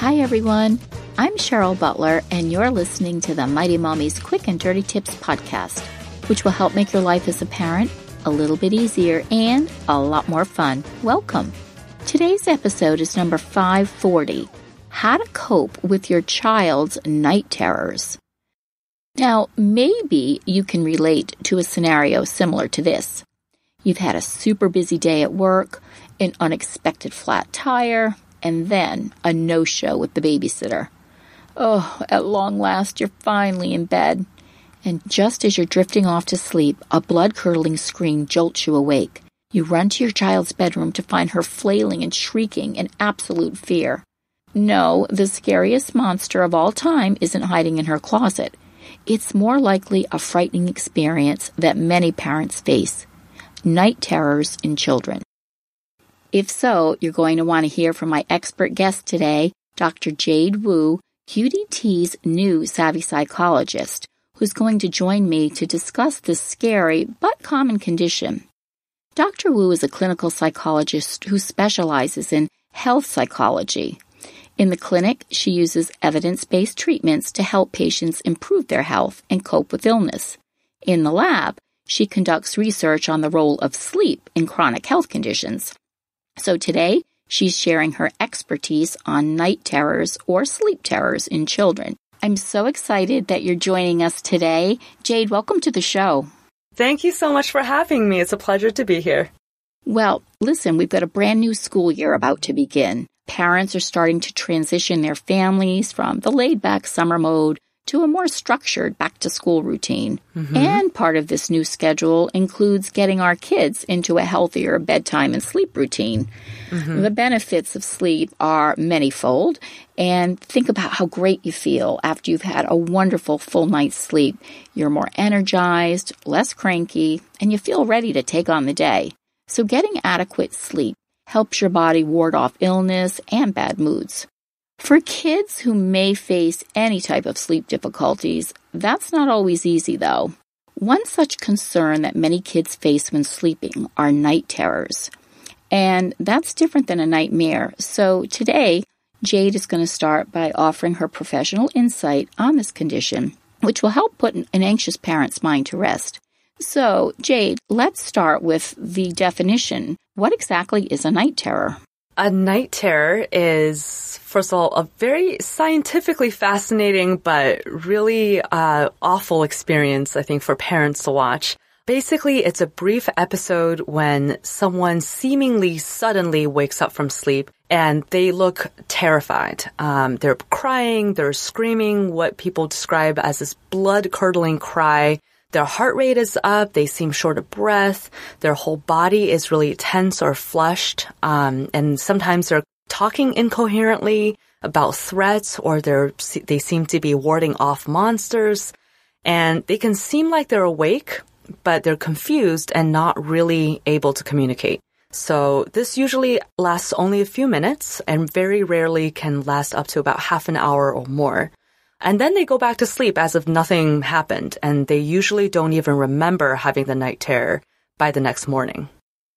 Hi, everyone. I'm Cheryl Butler, and you're listening to the Mighty Mommy's Quick and Dirty Tips podcast, which will help make your life as a parent a little bit easier and a lot more fun. Welcome. Today's episode is number 540 How to Cope with Your Child's Night Terrors. Now, maybe you can relate to a scenario similar to this. You've had a super busy day at work, an unexpected flat tire, and then a no show with the babysitter. Oh, at long last, you're finally in bed. And just as you're drifting off to sleep, a blood curdling scream jolts you awake. You run to your child's bedroom to find her flailing and shrieking in absolute fear. No, the scariest monster of all time isn't hiding in her closet. It's more likely a frightening experience that many parents face night terrors in children. If so, you're going to want to hear from my expert guest today, Dr. Jade Wu, QDT's new savvy psychologist, who's going to join me to discuss this scary but common condition. Dr. Wu is a clinical psychologist who specializes in health psychology. In the clinic, she uses evidence based treatments to help patients improve their health and cope with illness. In the lab, she conducts research on the role of sleep in chronic health conditions. So today, she's sharing her expertise on night terrors or sleep terrors in children. I'm so excited that you're joining us today. Jade, welcome to the show. Thank you so much for having me. It's a pleasure to be here. Well, listen, we've got a brand new school year about to begin. Parents are starting to transition their families from the laid back summer mode to a more structured back to school routine. Mm-hmm. And part of this new schedule includes getting our kids into a healthier bedtime and sleep routine. Mm-hmm. The benefits of sleep are manyfold. And think about how great you feel after you've had a wonderful full night's sleep. You're more energized, less cranky, and you feel ready to take on the day. So getting adequate sleep helps your body ward off illness and bad moods. For kids who may face any type of sleep difficulties, that's not always easy though. One such concern that many kids face when sleeping are night terrors. And that's different than a nightmare. So today, Jade is going to start by offering her professional insight on this condition, which will help put an anxious parent's mind to rest. So, Jade, let's start with the definition. What exactly is a night terror? A night terror is, first of all, a very scientifically fascinating but really uh, awful experience, I think, for parents to watch. Basically, it's a brief episode when someone seemingly suddenly wakes up from sleep and they look terrified. Um, they're crying, they're screaming, what people describe as this blood curdling cry. Their heart rate is up. They seem short of breath. Their whole body is really tense or flushed. Um, and sometimes they're talking incoherently about threats or they're, they seem to be warding off monsters. And they can seem like they're awake, but they're confused and not really able to communicate. So this usually lasts only a few minutes and very rarely can last up to about half an hour or more. And then they go back to sleep as if nothing happened, and they usually don't even remember having the night terror by the next morning.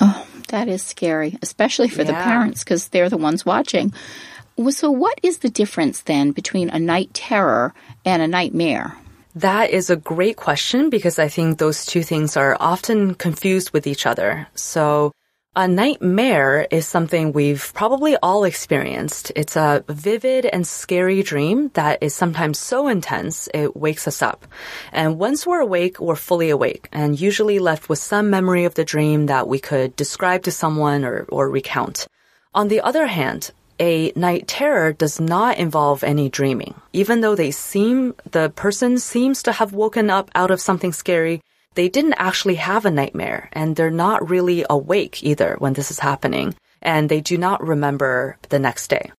Oh, that is scary, especially for yeah. the parents because they're the ones watching. So, what is the difference then between a night terror and a nightmare? That is a great question because I think those two things are often confused with each other. So a nightmare is something we've probably all experienced. It's a vivid and scary dream that is sometimes so intense it wakes us up. And once we're awake, we're fully awake and usually left with some memory of the dream that we could describe to someone or, or recount. On the other hand, a night terror does not involve any dreaming. Even though they seem, the person seems to have woken up out of something scary, they didn't actually have a nightmare and they're not really awake either when this is happening and they do not remember the next day.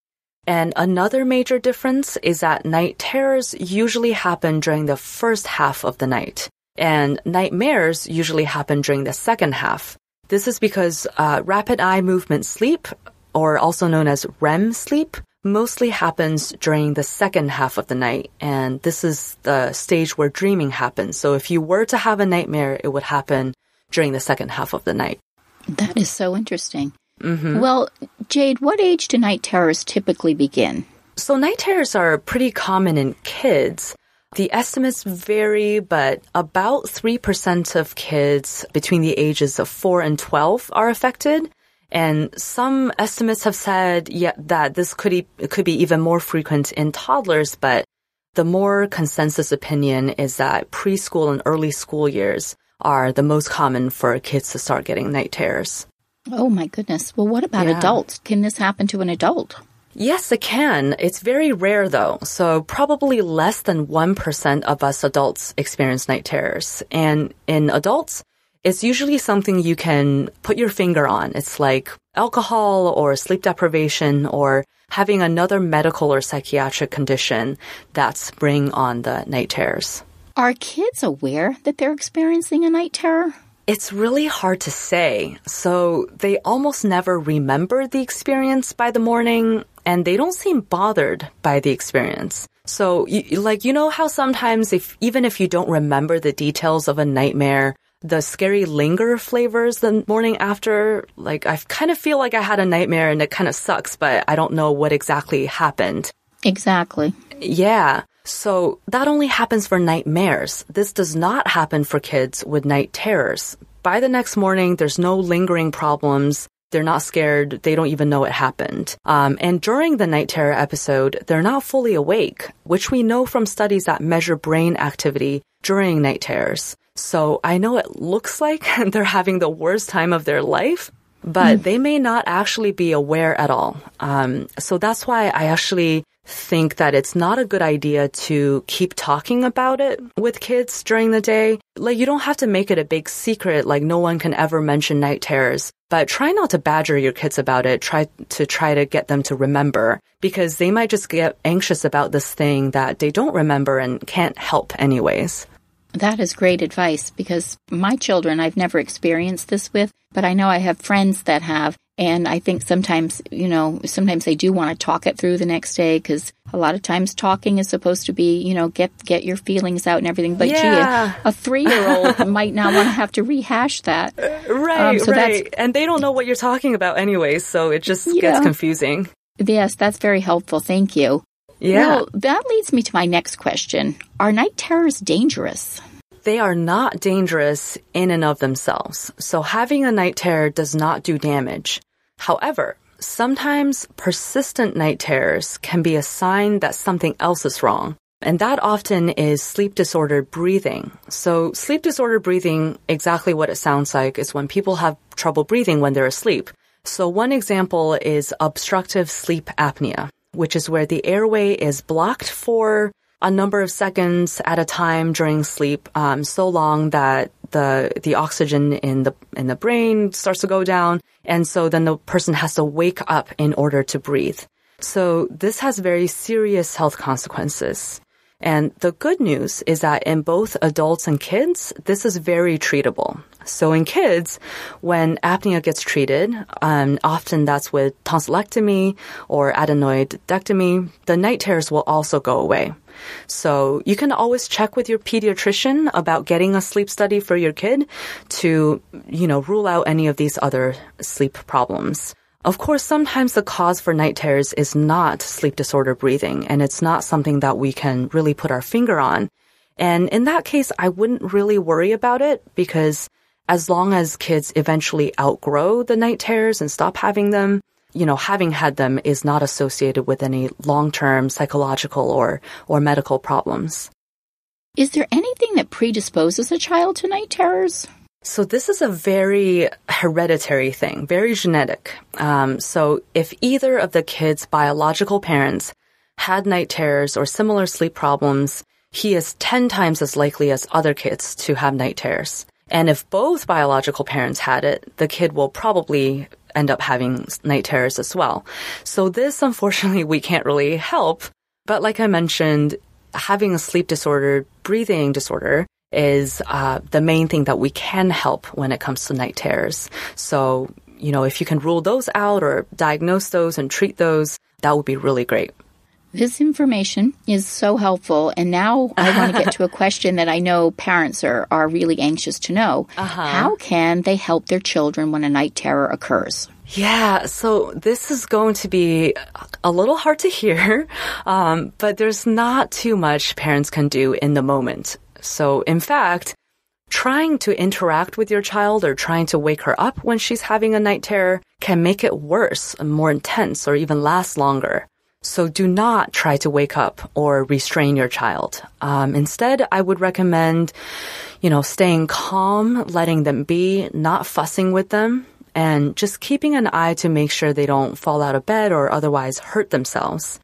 And another major difference is that night terrors usually happen during the first half of the night and nightmares usually happen during the second half. This is because uh, rapid eye movement sleep, or also known as REM sleep, mostly happens during the second half of the night. And this is the stage where dreaming happens. So if you were to have a nightmare, it would happen during the second half of the night. That is so interesting. Mm-hmm. Well, Jade, what age do night terrors typically begin? So night terrors are pretty common in kids. The estimates vary, but about 3% of kids between the ages of 4 and 12 are affected. And some estimates have said yeah, that this could, e- could be even more frequent in toddlers, but the more consensus opinion is that preschool and early school years are the most common for kids to start getting night terrors. Oh my goodness. Well, what about yeah. adults? Can this happen to an adult? Yes, it can. It's very rare though. So probably less than 1% of us adults experience night terrors. And in adults, it's usually something you can put your finger on. It's like alcohol or sleep deprivation or having another medical or psychiatric condition that's bring on the night terrors. Are kids aware that they're experiencing a night terror? It's really hard to say. So they almost never remember the experience by the morning and they don't seem bothered by the experience. So, you, like, you know how sometimes if, even if you don't remember the details of a nightmare, the scary linger flavors the morning after. Like, I kind of feel like I had a nightmare and it kind of sucks, but I don't know what exactly happened. Exactly. Yeah. So that only happens for nightmares. This does not happen for kids with night terrors. By the next morning, there's no lingering problems. They're not scared. They don't even know it happened. Um, and during the night terror episode, they're not fully awake, which we know from studies that measure brain activity during night terrors. So I know it looks like they're having the worst time of their life, but mm. they may not actually be aware at all. Um, so that's why I actually think that it's not a good idea to keep talking about it with kids during the day. Like you don't have to make it a big secret, like no one can ever mention night terrors, but try not to badger your kids about it. Try to try to get them to remember because they might just get anxious about this thing that they don't remember and can't help anyways. That is great advice because my children I've never experienced this with, but I know I have friends that have. And I think sometimes, you know, sometimes they do want to talk it through the next day because a lot of times talking is supposed to be, you know, get get your feelings out and everything. But yeah. gee, a, a three year old might not want to have to rehash that. Right, um, so right. and they don't know what you're talking about anyway, so it just yeah. gets confusing. Yes, that's very helpful. Thank you. Yeah. Well, that leads me to my next question. Are night terrors dangerous? They are not dangerous in and of themselves. So having a night terror does not do damage. However, sometimes persistent night terrors can be a sign that something else is wrong. And that often is sleep disordered breathing. So sleep disordered breathing, exactly what it sounds like, is when people have trouble breathing when they're asleep. So one example is obstructive sleep apnea which is where the airway is blocked for a number of seconds at a time during sleep, um, so long that the the oxygen in the in the brain starts to go down, and so then the person has to wake up in order to breathe. So this has very serious health consequences. And the good news is that in both adults and kids, this is very treatable. So in kids, when apnea gets treated, um, often that's with tonsillectomy or adenoidectomy, the night terrors will also go away. So you can always check with your pediatrician about getting a sleep study for your kid to, you know, rule out any of these other sleep problems. Of course, sometimes the cause for night terrors is not sleep disorder breathing, and it's not something that we can really put our finger on. And in that case, I wouldn't really worry about it because as long as kids eventually outgrow the night terrors and stop having them, you know, having had them is not associated with any long-term psychological or, or medical problems. Is there anything that predisposes a child to night terrors? So this is a very hereditary thing, very genetic. Um, so if either of the kids' biological parents had night terrors or similar sleep problems, he is 10 times as likely as other kids to have night terrors. And if both biological parents had it, the kid will probably end up having night terrors as well. So this, unfortunately, we can't really help. But like I mentioned, having a sleep disorder, breathing disorder, is uh, the main thing that we can help when it comes to night terrors. So, you know, if you can rule those out or diagnose those and treat those, that would be really great. This information is so helpful. And now I want to get to a question that I know parents are, are really anxious to know. Uh-huh. How can they help their children when a night terror occurs? Yeah, so this is going to be a little hard to hear, um, but there's not too much parents can do in the moment. So, in fact, trying to interact with your child or trying to wake her up when she's having a night terror can make it worse, more intense, or even last longer. So do not try to wake up or restrain your child. Um, instead, I would recommend, you know, staying calm, letting them be, not fussing with them, and just keeping an eye to make sure they don't fall out of bed or otherwise hurt themselves.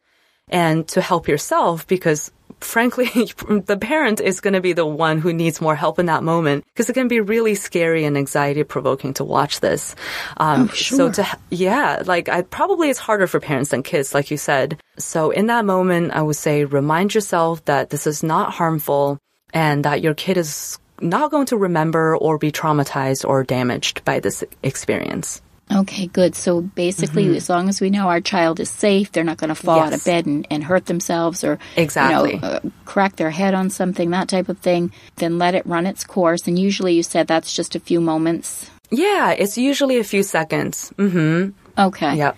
And to help yourself, because frankly, the parent is going to be the one who needs more help in that moment because it can be really scary and anxiety provoking to watch this. Um, oh, sure. So to, yeah, like I probably it's harder for parents than kids, like you said. So in that moment, I would say remind yourself that this is not harmful and that your kid is not going to remember or be traumatized or damaged by this experience. Okay, good. So basically, mm-hmm. as long as we know our child is safe, they're not going to fall yes. out of bed and, and, hurt themselves or exactly you know, uh, crack their head on something, that type of thing, then let it run its course. And usually you said that's just a few moments. Yeah, it's usually a few seconds. Mm-hmm. Okay. Yep.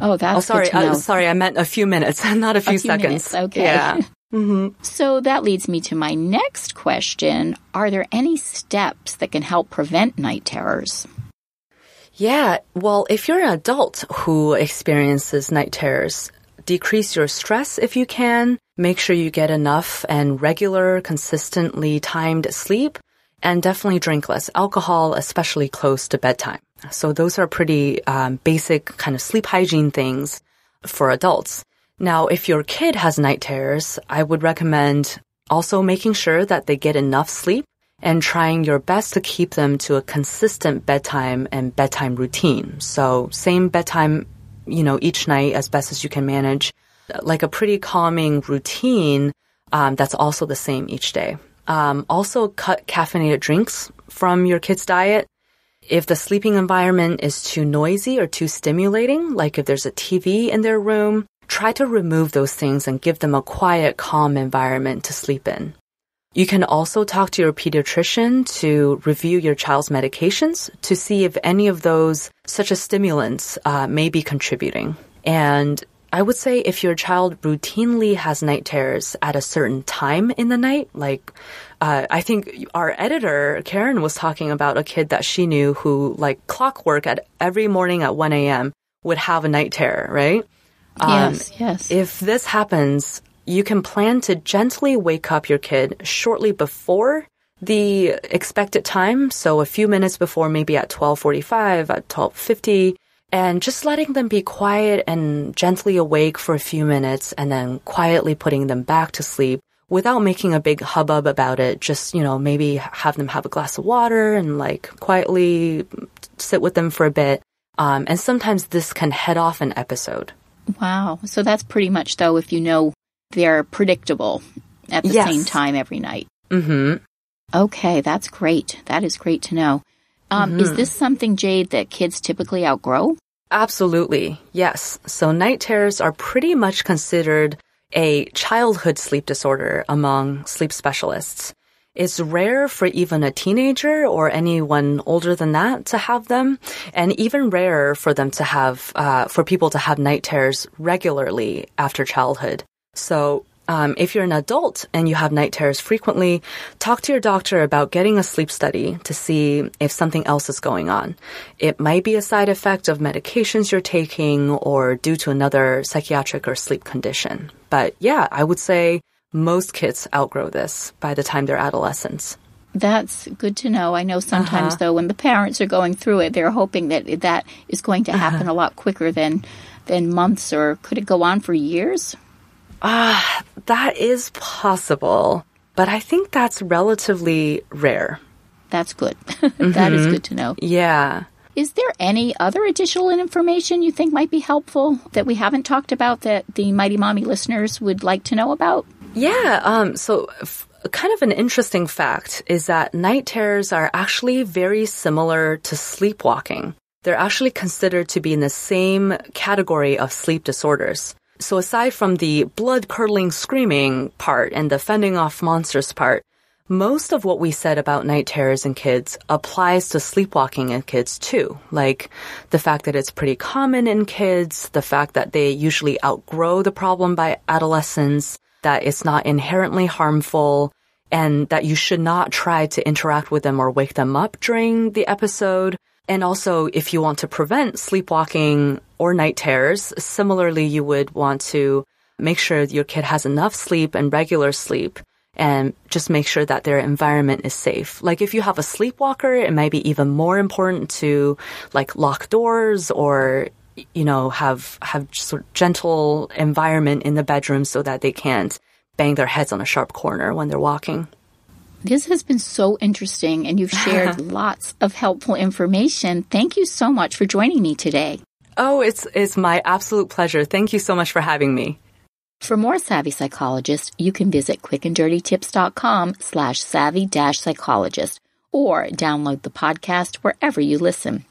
Oh, that's oh, sorry. Uh, sorry, I meant a few minutes, not a few, a few seconds. Minutes. Okay. Yeah. Mm-hmm. So that leads me to my next question. Are there any steps that can help prevent night terrors? Yeah, well, if you're an adult who experiences night terrors, decrease your stress if you can, make sure you get enough and regular, consistently timed sleep, and definitely drink less alcohol, especially close to bedtime. So those are pretty um, basic kind of sleep hygiene things for adults. Now, if your kid has night terrors, I would recommend also making sure that they get enough sleep and trying your best to keep them to a consistent bedtime and bedtime routine. So same bedtime, you know, each night as best as you can manage, like a pretty calming routine um, that's also the same each day. Um, also, cut caffeinated drinks from your kid's diet. If the sleeping environment is too noisy or too stimulating, like if there's a TV in their room, try to remove those things and give them a quiet, calm environment to sleep in. You can also talk to your pediatrician to review your child's medications to see if any of those, such as stimulants, uh, may be contributing. And I would say if your child routinely has night terrors at a certain time in the night, like uh, I think our editor Karen was talking about a kid that she knew who, like clockwork, at every morning at 1 a.m. would have a night terror, right? Yes, um, yes. If this happens, you can plan to gently wake up your kid shortly before the expected time. So a few minutes before, maybe at 1245, at 1250, and just letting them be quiet and gently awake for a few minutes and then quietly putting them back to sleep without making a big hubbub about it. Just, you know, maybe have them have a glass of water and like quietly sit with them for a bit. Um, and sometimes this can head off an episode. Wow. So that's pretty much though if you know they're predictable at the yes. same time every night. Mm-hmm. Okay, that's great. That is great to know. Um, mm-hmm. Is this something, Jade, that kids typically outgrow? Absolutely, yes. So night terrors are pretty much considered a childhood sleep disorder among sleep specialists. It's rare for even a teenager or anyone older than that to have them, and even rarer for them to have, uh, for people to have night terrors regularly after childhood. So Um, if you're an adult and you have night terrors frequently, talk to your doctor about getting a sleep study to see if something else is going on. It might be a side effect of medications you're taking or due to another psychiatric or sleep condition. But yeah, I would say most kids outgrow this by the time they're adolescents. That's good to know. I know sometimes, uh-huh. though, when the parents are going through it, they're hoping that that is going to happen uh-huh. a lot quicker than than months, or could it go on for years? Ah, uh, that is possible, but I think that's relatively rare. That's good. mm-hmm. that is mm-hmm. good to know. Yeah. Is there any other additional information you think might be helpful that we haven't talked about that the Mighty Mommy listeners would like to know about? Yeah. Um, so, f- kind of an interesting fact is that night terrors are actually very similar to sleepwalking. They're actually considered to be in the same category of sleep disorders. So aside from the blood curdling screaming part and the fending off monsters part, most of what we said about night terrors in kids applies to sleepwalking in kids too. Like the fact that it's pretty common in kids, the fact that they usually outgrow the problem by adolescence, that it's not inherently harmful, and that you should not try to interact with them or wake them up during the episode. And also, if you want to prevent sleepwalking or night terrors, similarly, you would want to make sure your kid has enough sleep and regular sleep and just make sure that their environment is safe. Like if you have a sleepwalker, it might be even more important to like lock doors or you know have have sort of gentle environment in the bedroom so that they can't bang their heads on a sharp corner when they're walking. This has been so interesting and you've shared lots of helpful information. Thank you so much for joining me today. Oh, it's it's my absolute pleasure. Thank you so much for having me. For more Savvy Psychologist, you can visit quickanddirtytips.com slash savvy dash psychologist or download the podcast wherever you listen.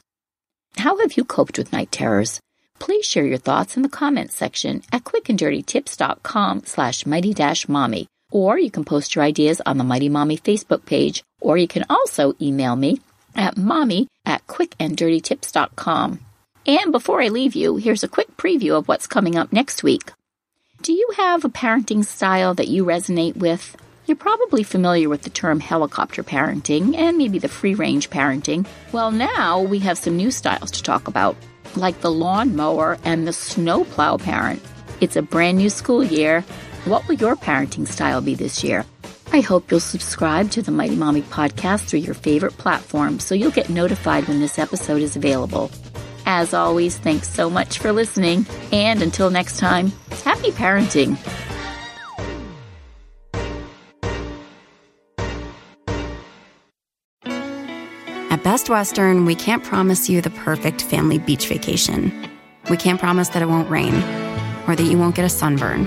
How have you coped with night terrors? Please share your thoughts in the comments section at quickanddirtytips.com slash mighty dash mommy. Or you can post your ideas on the Mighty Mommy Facebook page, or you can also email me at mommy at quickanddirtytips.com. And before I leave you, here's a quick preview of what's coming up next week. Do you have a parenting style that you resonate with? You're probably familiar with the term helicopter parenting and maybe the free range parenting. Well, now we have some new styles to talk about, like the lawnmower and the snowplow parent. It's a brand new school year. What will your parenting style be this year? I hope you'll subscribe to the Mighty Mommy podcast through your favorite platform so you'll get notified when this episode is available. As always, thanks so much for listening. And until next time, happy parenting. At Best Western, we can't promise you the perfect family beach vacation. We can't promise that it won't rain, or that you won't get a sunburn,